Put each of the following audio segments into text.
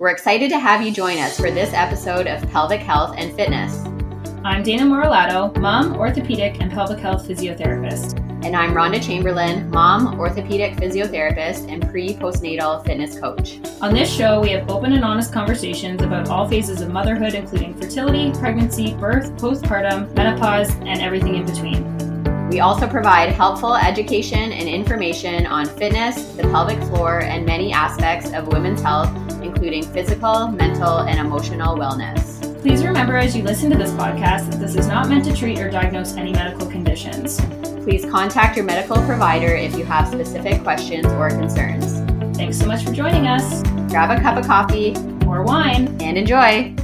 We're excited to have you join us for this episode of Pelvic Health and Fitness. I'm Dayna Moralato, mom, orthopedic, and pelvic health physiotherapist. And I'm Rhonda Chamberlain, mom, orthopedic physiotherapist, and pre postnatal fitness coach. On this show, we have open and honest conversations about all phases of motherhood, including fertility, pregnancy, birth, postpartum, menopause, and everything in between. We also provide helpful education and information on fitness, the pelvic floor, and many aspects of women's health, including physical, mental, and emotional wellness. Please remember as you listen to this podcast that this is not meant to treat or diagnose any medical conditions. Please contact your medical provider if you have specific questions or concerns. Thanks so much for joining us. Grab a cup of coffee or wine and enjoy.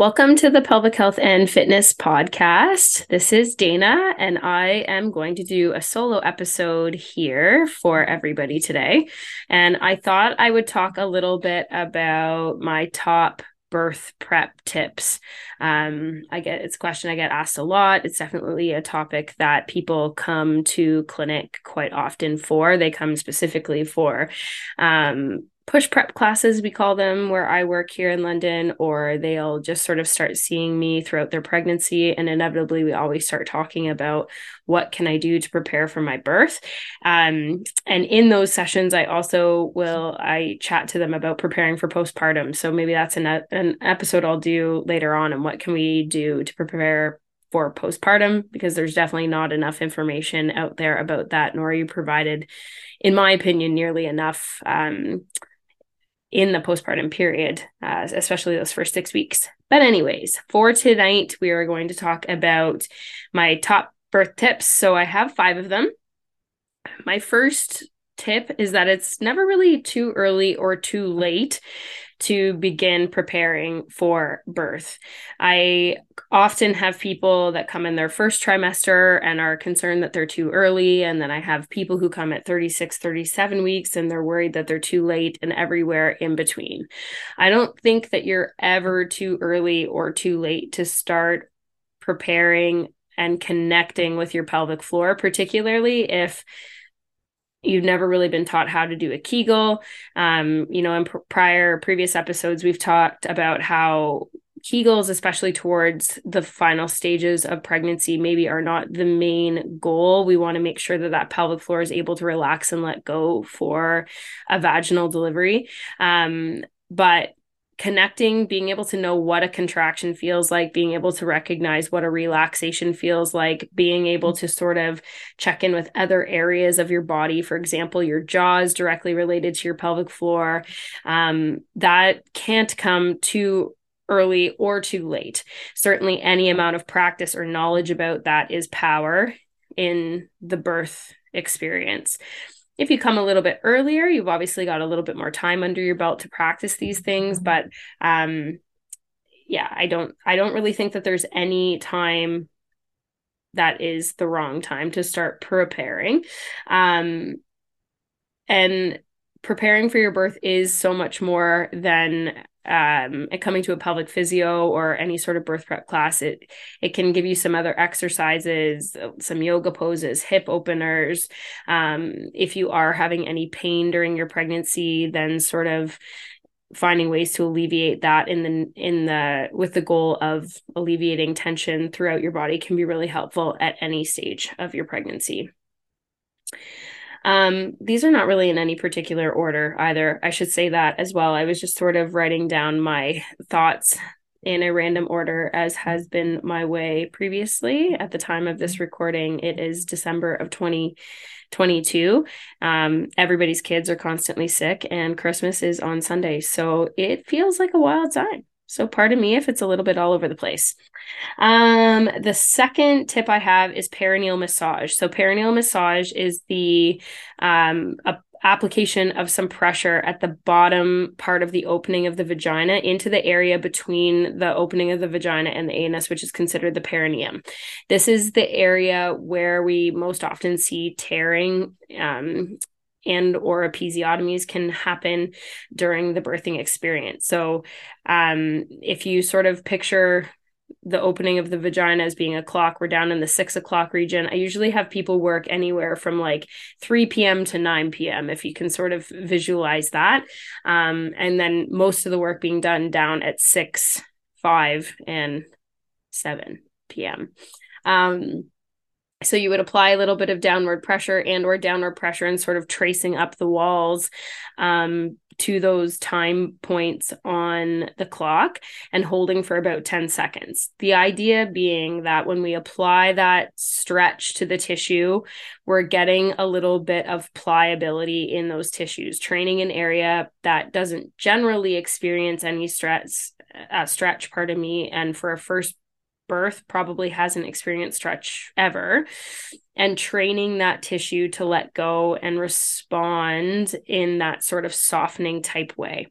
Welcome to the Pelvic Health and Fitness Podcast. This is Dayna, and I am going to do a solo episode here for everybody today. And I thought I would talk a little bit about my top birth prep tips. Um, I get it's a question I get asked a lot. It's definitely a topic that people come to clinic quite often for. They come specifically for um, push prep classes, we call them, where I work here in London, or they'll just sort of start seeing me throughout their pregnancy. And inevitably, we always start talking about what can I do to prepare for my birth. Um, and in those sessions, I also will I chat to them about preparing for postpartum. So maybe that's an, an episode I'll do later on. And what can we do to prepare for postpartum because there's definitely not enough information out there about that nor are you provided in my opinion nearly enough um, in the postpartum period, uh, especially those first six weeks. But, anyways, for tonight, we are going to talk about my top birth tips. So, I have five of them. My first tip is that it's never really too early or too late to begin preparing for birth. I often have people that come in their first trimester and are concerned that they're too early. And then I have people who come at 36, 37 weeks and they're worried that they're too late and everywhere in between. I don't think that you're ever too early or too late to start preparing and connecting with your pelvic floor, particularly if you've never really been taught how to do a Kegel. Um, you know, in pr- prior previous episodes, we've talked about how Kegels, especially towards the final stages of pregnancy, maybe are not the main goal. We want to make sure that that pelvic floor is able to relax and let go for a vaginal delivery. Um, but connecting, being able to know what a contraction feels like, being able to recognize what a relaxation feels like, being able to sort of check in with other areas of your body. For example, your jaw is directly related to your pelvic floor. Um, that can't come too early or too late. Certainly, any amount of practice or knowledge about that is power in the birth experience. If you come a little bit earlier, you've obviously got a little bit more time under your belt to practice these things, but um yeah, I don't I don't really think that there's any time that is the wrong time to start preparing. Um and preparing for your birth is so much more than um, coming to a pelvic physio or any sort of birth prep class, it it can give you some other exercises, some yoga poses, hip openers. Um, if you are having any pain during your pregnancy, then sort of finding ways to alleviate that in the in the with the goal of alleviating tension throughout your body can be really helpful at any stage of your pregnancy. Um, these are not really in any particular order either. I should say that as well. I was just sort of writing down my thoughts in a random order, as has been my way previously. At the time of this recording, it is December of 2022. Um, everybody's kids are constantly sick, and Christmas is on Sunday. So it feels like a wild time. So pardon me if it's a little bit all over the place. Um, the second tip I have is perineal massage. So perineal massage is the um, application of some pressure at the bottom part of the opening of the vagina into the area between the opening of the vagina and the anus, which is considered the perineum. This is the area where we most often see tearing um, and or episiotomies can happen during the birthing experience. So um, if you sort of picture the opening of the vagina as being a clock. We're down in the six o'clock region. I usually have people work anywhere from like 3 p.m. to 9 p.m., if you can sort of visualize that. Um, and then most of the work being done down at 6, 5, and 7 p.m. Um, so you would apply a little bit of downward pressure and or downward pressure and sort of tracing up the walls um, to those time points on the clock and holding for about 10 seconds. The idea being that when we apply that stretch to the tissue, we're getting a little bit of pliability in those tissues, training an area that doesn't generally experience any stress, uh, stretch, pardon me. And for a first birth probably hasn't experienced stretch ever. And training that tissue to let go and respond in that sort of softening type way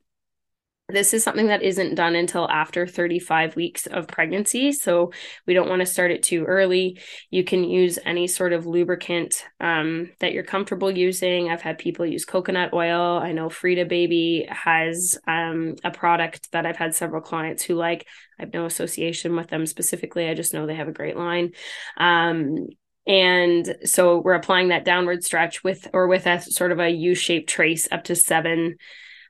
this is something that isn't done until after 35 weeks of pregnancy. So we don't want to start it too early. You can use any sort of lubricant um, that you're comfortable using. I've had people use coconut oil. I know Frida Baby has um, a product that I've had several clients who like. I have no association with them specifically. I just know they have a great line. Um, and so we're applying that downward stretch with or with a sort of a U-shaped trace up to seven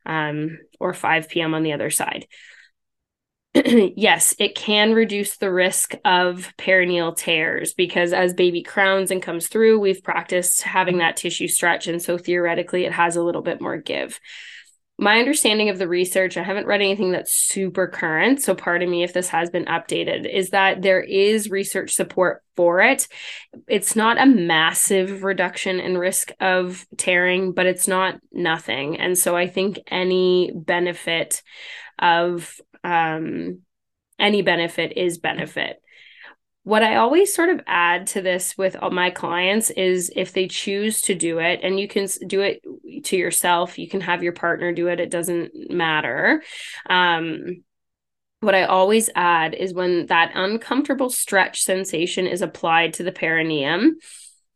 um, or 5 p.m. on the other side. yes, it can reduce the risk of perineal tears because as baby crowns and comes through, we've practiced having that tissue stretch. And so theoretically, it has a little bit more give my understanding of the research, I haven't read anything that's super current. So, pardon me if this has been updated, is that there is research support for it. It's not a massive reduction in risk of tearing, but it's not nothing. And so, I think any benefit of um, any benefit is benefit what I always sort of add to this with all my clients is if they choose to do it, and you can do it to yourself, you can have your partner do it, it doesn't matter. Um, what I always add is when that uncomfortable stretch sensation is applied to the perineum,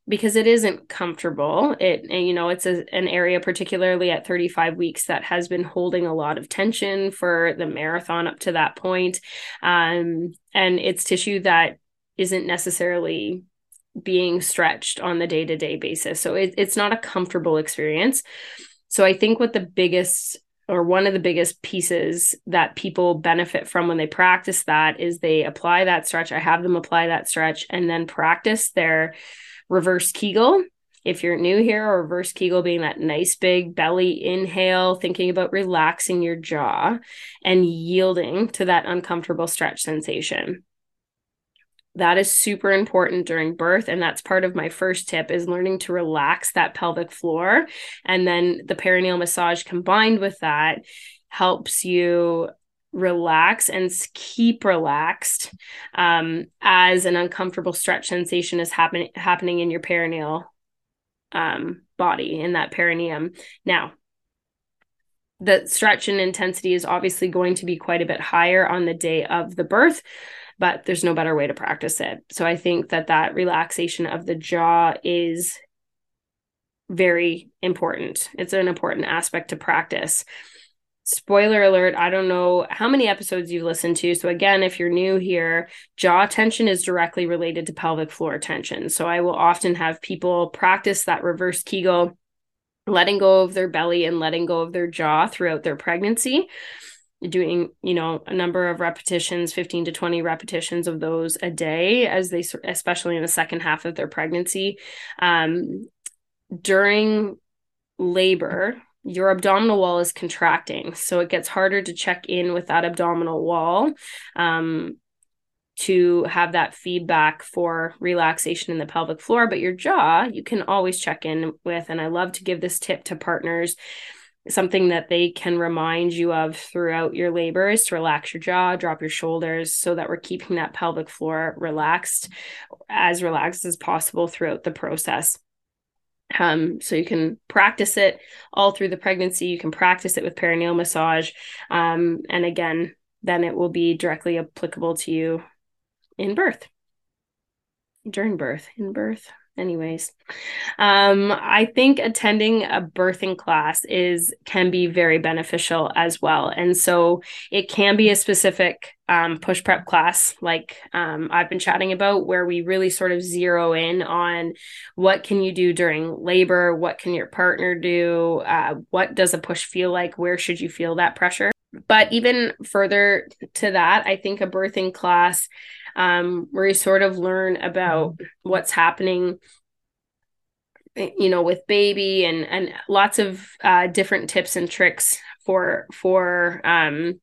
because it isn't comfortable. It you know it's a, an area particularly at 35 weeks that has been holding a lot of tension for the marathon up to that point. Um, and it's tissue that isn't necessarily being stretched on the day to day basis. So it, it's not a comfortable experience. So I think what the biggest or one of the biggest pieces that people benefit from when they practice that is they apply that stretch. I have them apply that stretch and then practice their reverse Kegel. If you're new here, or reverse Kegel being that nice big belly inhale, thinking about relaxing your jaw and yielding to that uncomfortable stretch sensation that is super important during birth and that's part of my first tip is learning to relax that pelvic floor and then the perineal massage combined with that helps you relax and keep relaxed um, as an uncomfortable stretch sensation is happening happening in your perineal um, body in that perineum. Now the stretch and intensity is obviously going to be quite a bit higher on the day of the birth but there's no better way to practice it. So I think that that relaxation of the jaw is very important. It's an important aspect to practice. Spoiler alert, I don't know how many episodes you've listened to. So, again, if you're new here, jaw tension is directly related to pelvic floor tension. So, I will often have people practice that reverse Kegel, letting go of their belly and letting go of their jaw throughout their pregnancy doing you know a number of repetitions 15 to 20 repetitions of those a day as they especially in the second half of their pregnancy. Um, during labor your abdominal wall is contracting so it gets harder to check in with that abdominal wall um, to have that feedback for relaxation in the pelvic floor but your jaw you can always check in with and i love to give this tip to partners something that they can remind you of throughout your labor is to relax your jaw, drop your shoulders so that we're keeping that pelvic floor relaxed, as relaxed as possible throughout the process. Um, so you can practice it all through the pregnancy. You can practice it with perineal massage. Um, and again, then it will be directly applicable to you in birth, during birth, in birth anyways um i think attending a birthing class is can be very beneficial as well. And so it can be a specific um, push prep class, like um, I've been chatting about, where we really sort of zero in on what can you do during labor, what can your partner do, uh, what does a push feel like, where should you feel that pressure. But even further to that, I think a birthing class um, where you sort of learn about what's happening you know with baby and and lots of uh, different tips and tricks for for um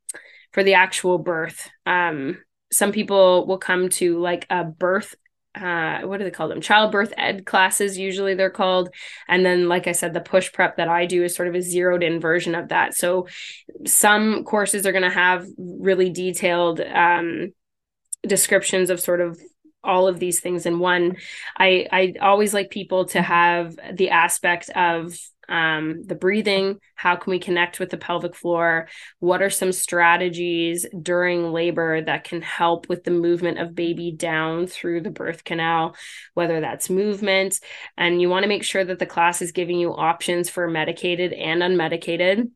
for the actual birth. Um some people will come to like a birth uh what do they call them? Childbirth ed classes usually they're called. And then like i said the push prep that i do is sort of a zeroed in version of that. So some courses are going to have really detailed um descriptions of sort of all of these things in one. I i always like people to have the aspect of um, the breathing how can we connect with the pelvic floor? What are some strategies during labor that can help with the movement of baby down through the birth canal whether that's movement? And you want to make sure that the class is giving you options for medicated and unmedicated.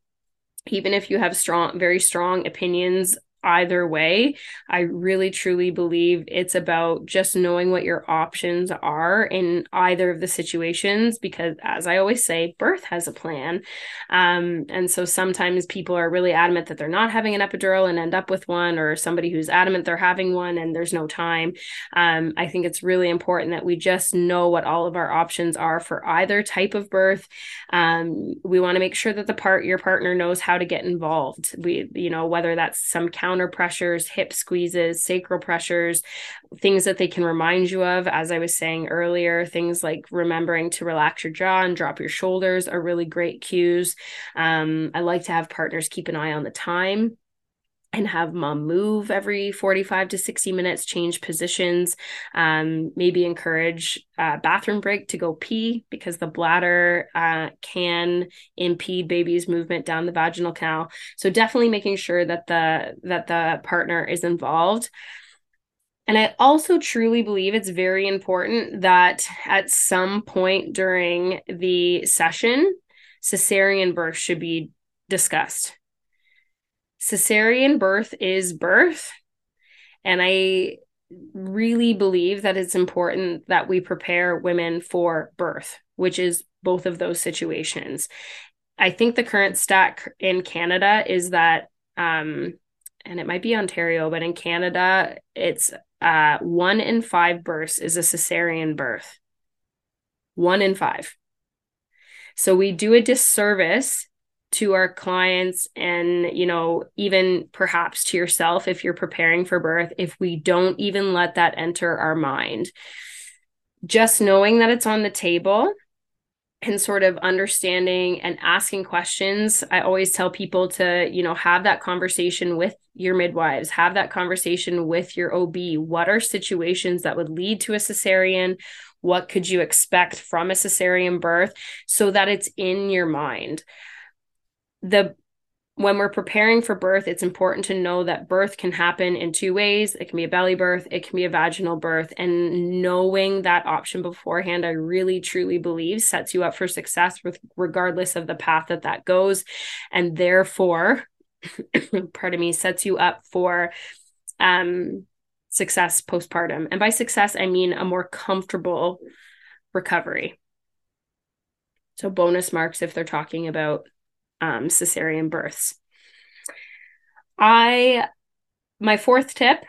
Even if you have strong very strong opinions either way. I really truly believe it's about just knowing what your options are in either of the situations because as I always say, birth has a plan. Um, and so sometimes people are really adamant that they're not having an epidural and end up with one, or somebody who's adamant they're having one and there's no time. Um, I think it's really important that we just know what all of our options are for either type of birth. Um, we want to make sure that the part your partner knows how to get involved. We, you know, whether that's some count counter pressures, hip squeezes, sacral pressures, things that they can remind you of. As I was saying earlier, things like remembering to relax your jaw and drop your shoulders are really great cues. Um, I like to have partners keep an eye on the time and have mom move every 45 to 60 minutes, change positions, um, maybe encourage a bathroom break to go pee because the bladder uh, can impede baby's movement down the vaginal canal. So definitely making sure that the that the partner is involved. And I also truly believe it's very important that at some point during the session, cesarean birth should be discussed cesarean birth is birth. And I really believe that it's important that we prepare women for birth, which is both of those situations. I think the current stat in Canada is that, um, and it might be Ontario, but in Canada, it's uh, one in five births is a cesarean birth. One in five. So we do a disservice to our clients and you know even perhaps to yourself if you're preparing for birth if we don't even let that enter our mind. Just knowing that it's on the table and sort of understanding and asking questions i always tell people to you know have that conversation with your midwives have that conversation with your ob what are situations that would lead to a cesarean? What could you expect from a cesarean birth? So that it's in your mind the when we're preparing for birth, it's important to know that birth can happen in two ways. It can be a belly birth, it can be a vaginal birth. And knowing that option beforehand, I really truly believe sets you up for success with regardless of the path that that goes. And therefore, pardon me, sets you up for um, success postpartum. And by success, I mean a more comfortable recovery. So bonus marks if they're talking about um, cesarean births. I, my fourth tip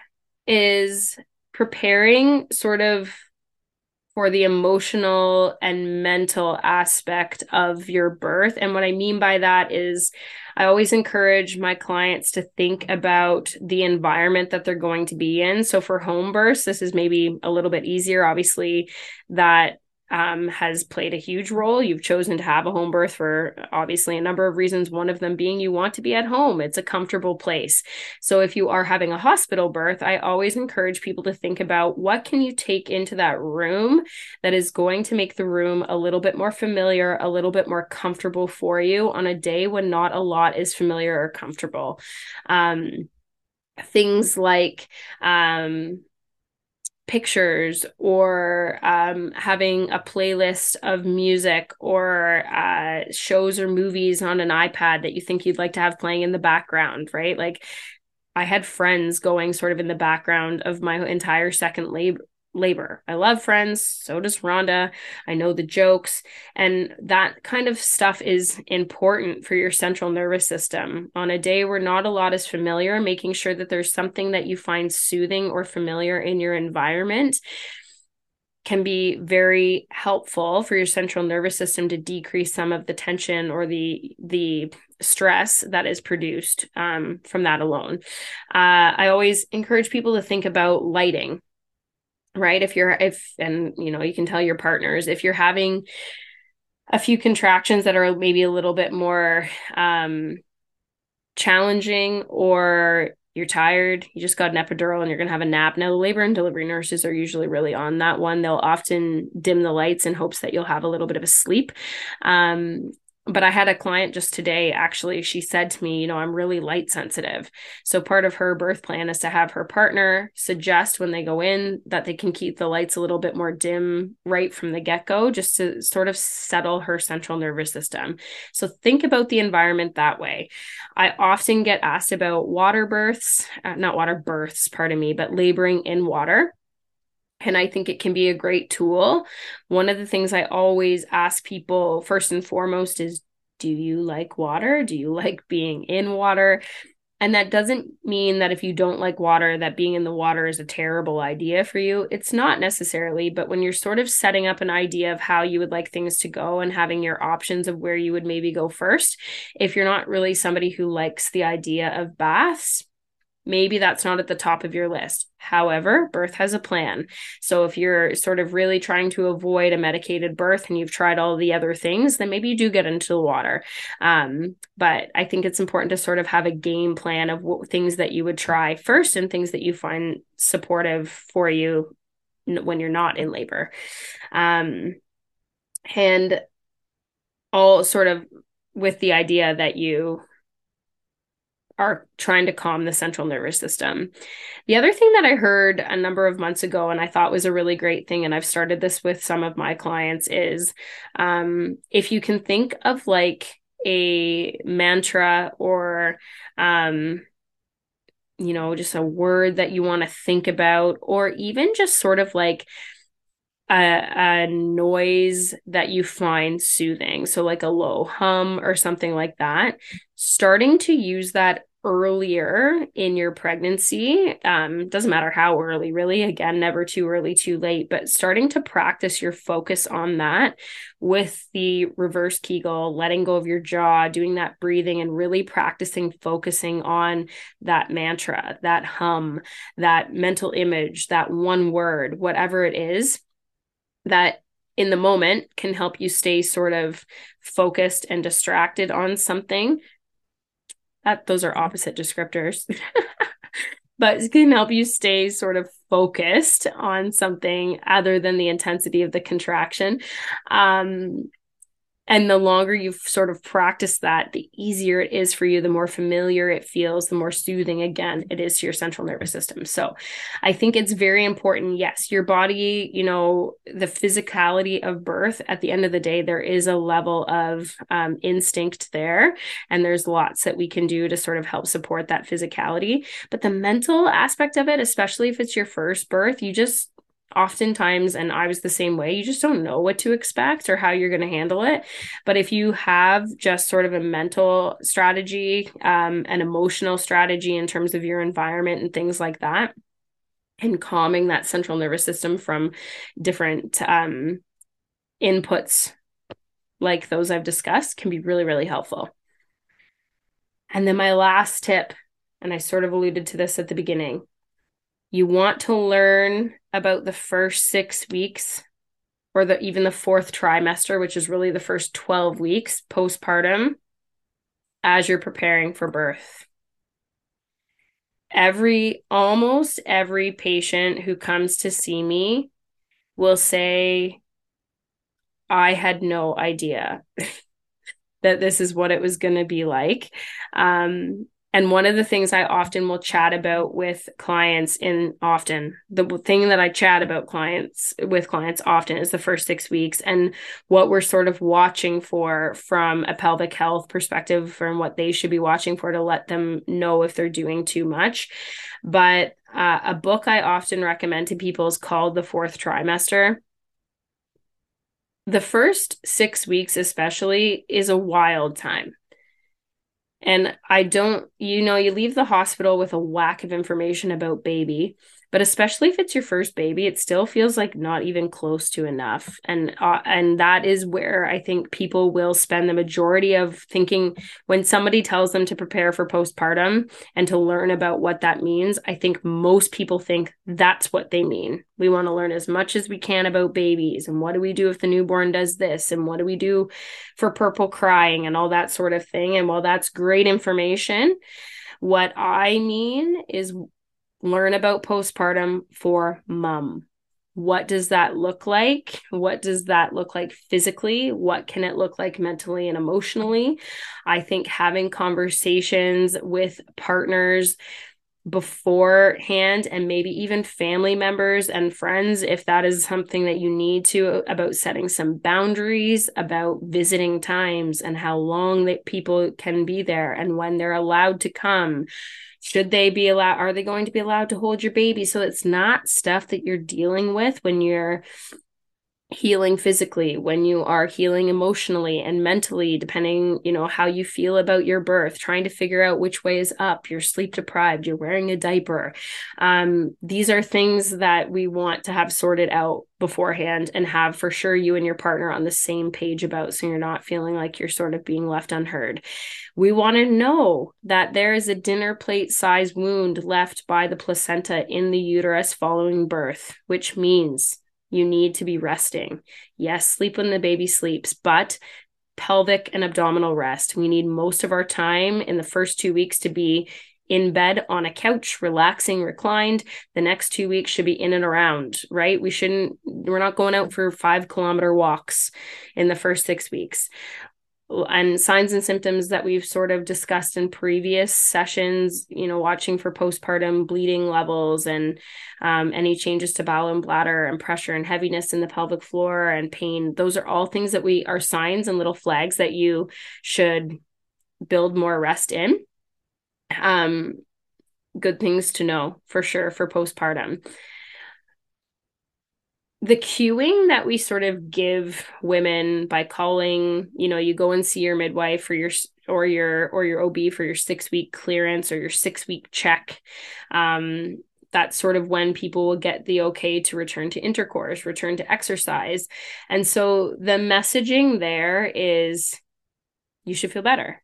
is preparing sort of for the emotional and mental aspect of your birth. And what I mean by that is, I always encourage my clients to think about the environment that they're going to be in. So for home births, this is maybe a little bit easier. Obviously, that um, has played a huge role. You've chosen to have a home birth for obviously a number of reasons. One of them being you want to be at home, it's a comfortable place. So, if you are having a hospital birth, I always encourage people to think about what can you take into that room that is going to make the room a little bit more familiar, a little bit more comfortable for you on a day when not a lot is familiar or comfortable. Um, things like um, pictures or um, having a playlist of music or uh, shows or movies on an iPad that you think you'd like to have playing in the background, right? Like I had friends going sort of in the background of my entire second labor labor. I love friends, so does Rhonda. I know the jokes, and that kind of stuff is important for your central nervous system. On a day where not a lot is familiar, making sure that there's something that you find soothing or familiar in your environment can be very helpful for your central nervous system to decrease some of the tension or the the stress that is produced um, from that alone. Uh, I always encourage people to think about lighting, right? If you're if and you know you can tell your partners if you're having a few contractions that are maybe a little bit more um, challenging or you're tired, you just got an epidural and you're going to have a nap. Now, the labor and delivery nurses are usually really on that one. They'll often dim the lights in hopes that you'll have a little bit of a sleep. Um, but I had a client just today, actually, she said to me, you know, I'm really light sensitive. So part of her birth plan is to have her partner suggest when they go in that they can keep the lights a little bit more dim right from the get go, just to sort of settle her central nervous system. So think about the environment that way. I often get asked about water births, uh, not water births, pardon me, but laboring in water and I think it can be a great tool. One of the things I always ask people first and foremost is do you like water? Do you like being in water? And that doesn't mean that if you don't like water, that being in the water is a terrible idea for you. It's not necessarily, but when you're sort of setting up an idea of how you would like things to go and having your options of where you would maybe go first, if you're not really somebody who likes the idea of baths, maybe that's not at the top of your list. However, birth has a plan. So if you're sort of really trying to avoid a medicated birth and you've tried all the other things, then maybe you do get into the water. Um, but I think it's important to sort of have a game plan of what, things that you would try first and things that you find supportive for you when you're not in labor. Um, and all sort of with the idea that you are trying to calm the central nervous system. The other thing that I heard a number of months ago, and I thought was a really great thing, and I've started this with some of my clients, is um, if you can think of like a mantra or, um, you know, just a word that you want to think about, or even just sort of like a, a noise that you find soothing. So, like a low hum or something like that. Starting to use that earlier in your pregnancy um, doesn't matter how early really again never too early too late but starting to practice your focus on that with the reverse kegel letting go of your jaw doing that breathing and really practicing focusing on that mantra that hum that mental image that one word whatever it is that in the moment can help you stay sort of focused and distracted on something. That those are opposite descriptors. but it can help you stay sort of focused on something other than the intensity of the contraction. Um, and the longer you've sort of practiced that, the easier it is for you, the more familiar it feels, the more soothing, again, it is to your central nervous system. So I think it's very important. Yes, your body, you know, the physicality of birth, at the end of the day, there is a level of um, instinct there. And there's lots that we can do to sort of help support that physicality. But the mental aspect of it, especially if it's your first birth, you just, oftentimes and i was the same way you just don't know what to expect or how you're going to handle it. But if you have just sort of a mental strategy um, an emotional strategy in terms of your environment and things like that and calming that central nervous system from different um, inputs like those i've discussed can be really really helpful. And then my last tip and i sort of alluded to this at the beginning you want to learn about the first six weeks or the even the fourth trimester, which is really the first 12 weeks postpartum, as you're preparing for birth. Every almost every patient who comes to see me will say, I had no idea that this is what it was going to be like. Um, And one of the things I often will chat about with clients in often the thing that I chat about clients with clients often is the first six weeks and what we're sort of watching for from a pelvic health perspective from what they should be watching for to let them know if they're doing too much. But uh, a book I often recommend to people is called The Fourth Trimester the first six weeks, especially, is a wild time. And I don't, you know, you leave the hospital with a whack of information about baby but especially if it's your first baby it still feels like not even close to enough. And uh, and that is where i think people will spend the majority of thinking when somebody tells them to prepare for postpartum and to learn about what that means i think most people think that's what they mean. We want to learn as much as we can about babies and what do we do if the newborn does this and what do we do for purple crying and all that sort of thing. And while that's great information what I mean is learn about postpartum for mom. What does that look like? What does that look like physically? What can it look like mentally and emotionally? I think having conversations with partners beforehand and maybe even family members and friends if that is something that you need to about setting some boundaries about visiting times and how long that people can be there and when they're allowed to come. Should they be allowed are they going to be allowed to hold your baby? So it's not stuff that you're dealing with when you're healing physically when you are healing emotionally and mentally depending you know how you feel about your birth trying to figure out which way is up you're sleep deprived you're wearing a diaper. Um, these are things that we want to have sorted out beforehand and have for sure you and your partner on the same page about so you're not feeling like you're sort of being left unheard. We want to know that there is a dinner plate size wound left by the placenta in the uterus following birth, which means you need to be resting. Yes, sleep when the baby sleeps, but pelvic and abdominal rest. We need most of our time in the first two weeks to be in bed on a couch, relaxing, reclined. The next two weeks should be in and around, right? We shouldn't, we're not going out for five kilometer walks in the first six weeks and signs and symptoms that we've sort of discussed in previous sessions you know watching for postpartum bleeding levels and um, any changes to bowel and bladder and pressure and heaviness in the pelvic floor and pain. Those are all things that we are signs and little flags that you should build more rest in. Um good things to know for sure for postpartum the cueing that we sort of give women by calling, you know, you go and see your midwife for your or your or your OB for your six week clearance or your six week check. Um, that's sort of when people will get the okay to return to intercourse, return to exercise. And so the messaging there is you should feel better.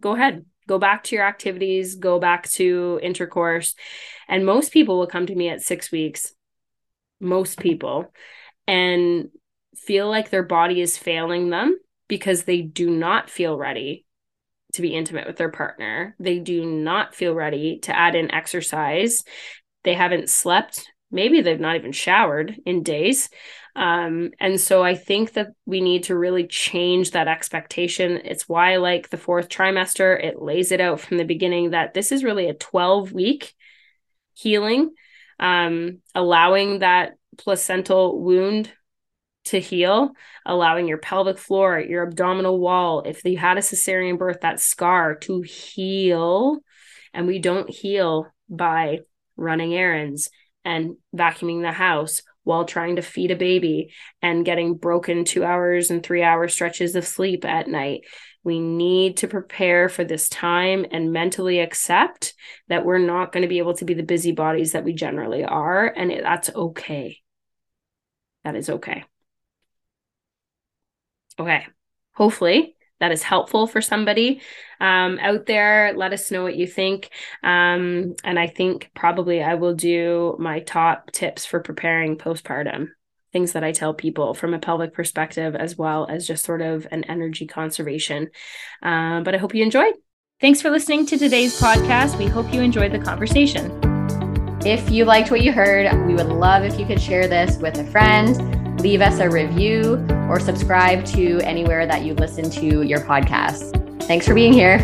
Go ahead, go back to your activities, go back to intercourse. And most people will come to me at six weeks most people, and feel like their body is failing them because they do not feel ready to be intimate with their partner. They do not feel ready to add in exercise. They haven't slept. Maybe they've not even showered in days. Um, and so I think that we need to really change that expectation. It's why, like the fourth trimester, it lays it out from the beginning that this is really a 12 week healing um, allowing that placental wound to heal, allowing your pelvic floor, your abdominal wall, if you had a cesarean birth, that scar to heal. And we don't heal by running errands and vacuuming the house while trying to feed a baby and getting broken two hours and three hour stretches of sleep at night. We need to prepare for this time and mentally accept that we're not going to be able to be the busybodies that we generally are. And that's okay. That is okay. Okay. Hopefully, that is helpful for somebody um, out there. Let us know what you think. Um, and I think probably I will do my top tips for preparing postpartum things that I tell people from a pelvic perspective, as well as just sort of an energy conservation. Uh, but I hope you enjoyed. Thanks for listening to today's podcast. We hope you enjoyed the conversation. If you liked what you heard, we would love if you could share this with a friend, leave us a review, or subscribe to anywhere that you listen to your podcast. Thanks for being here.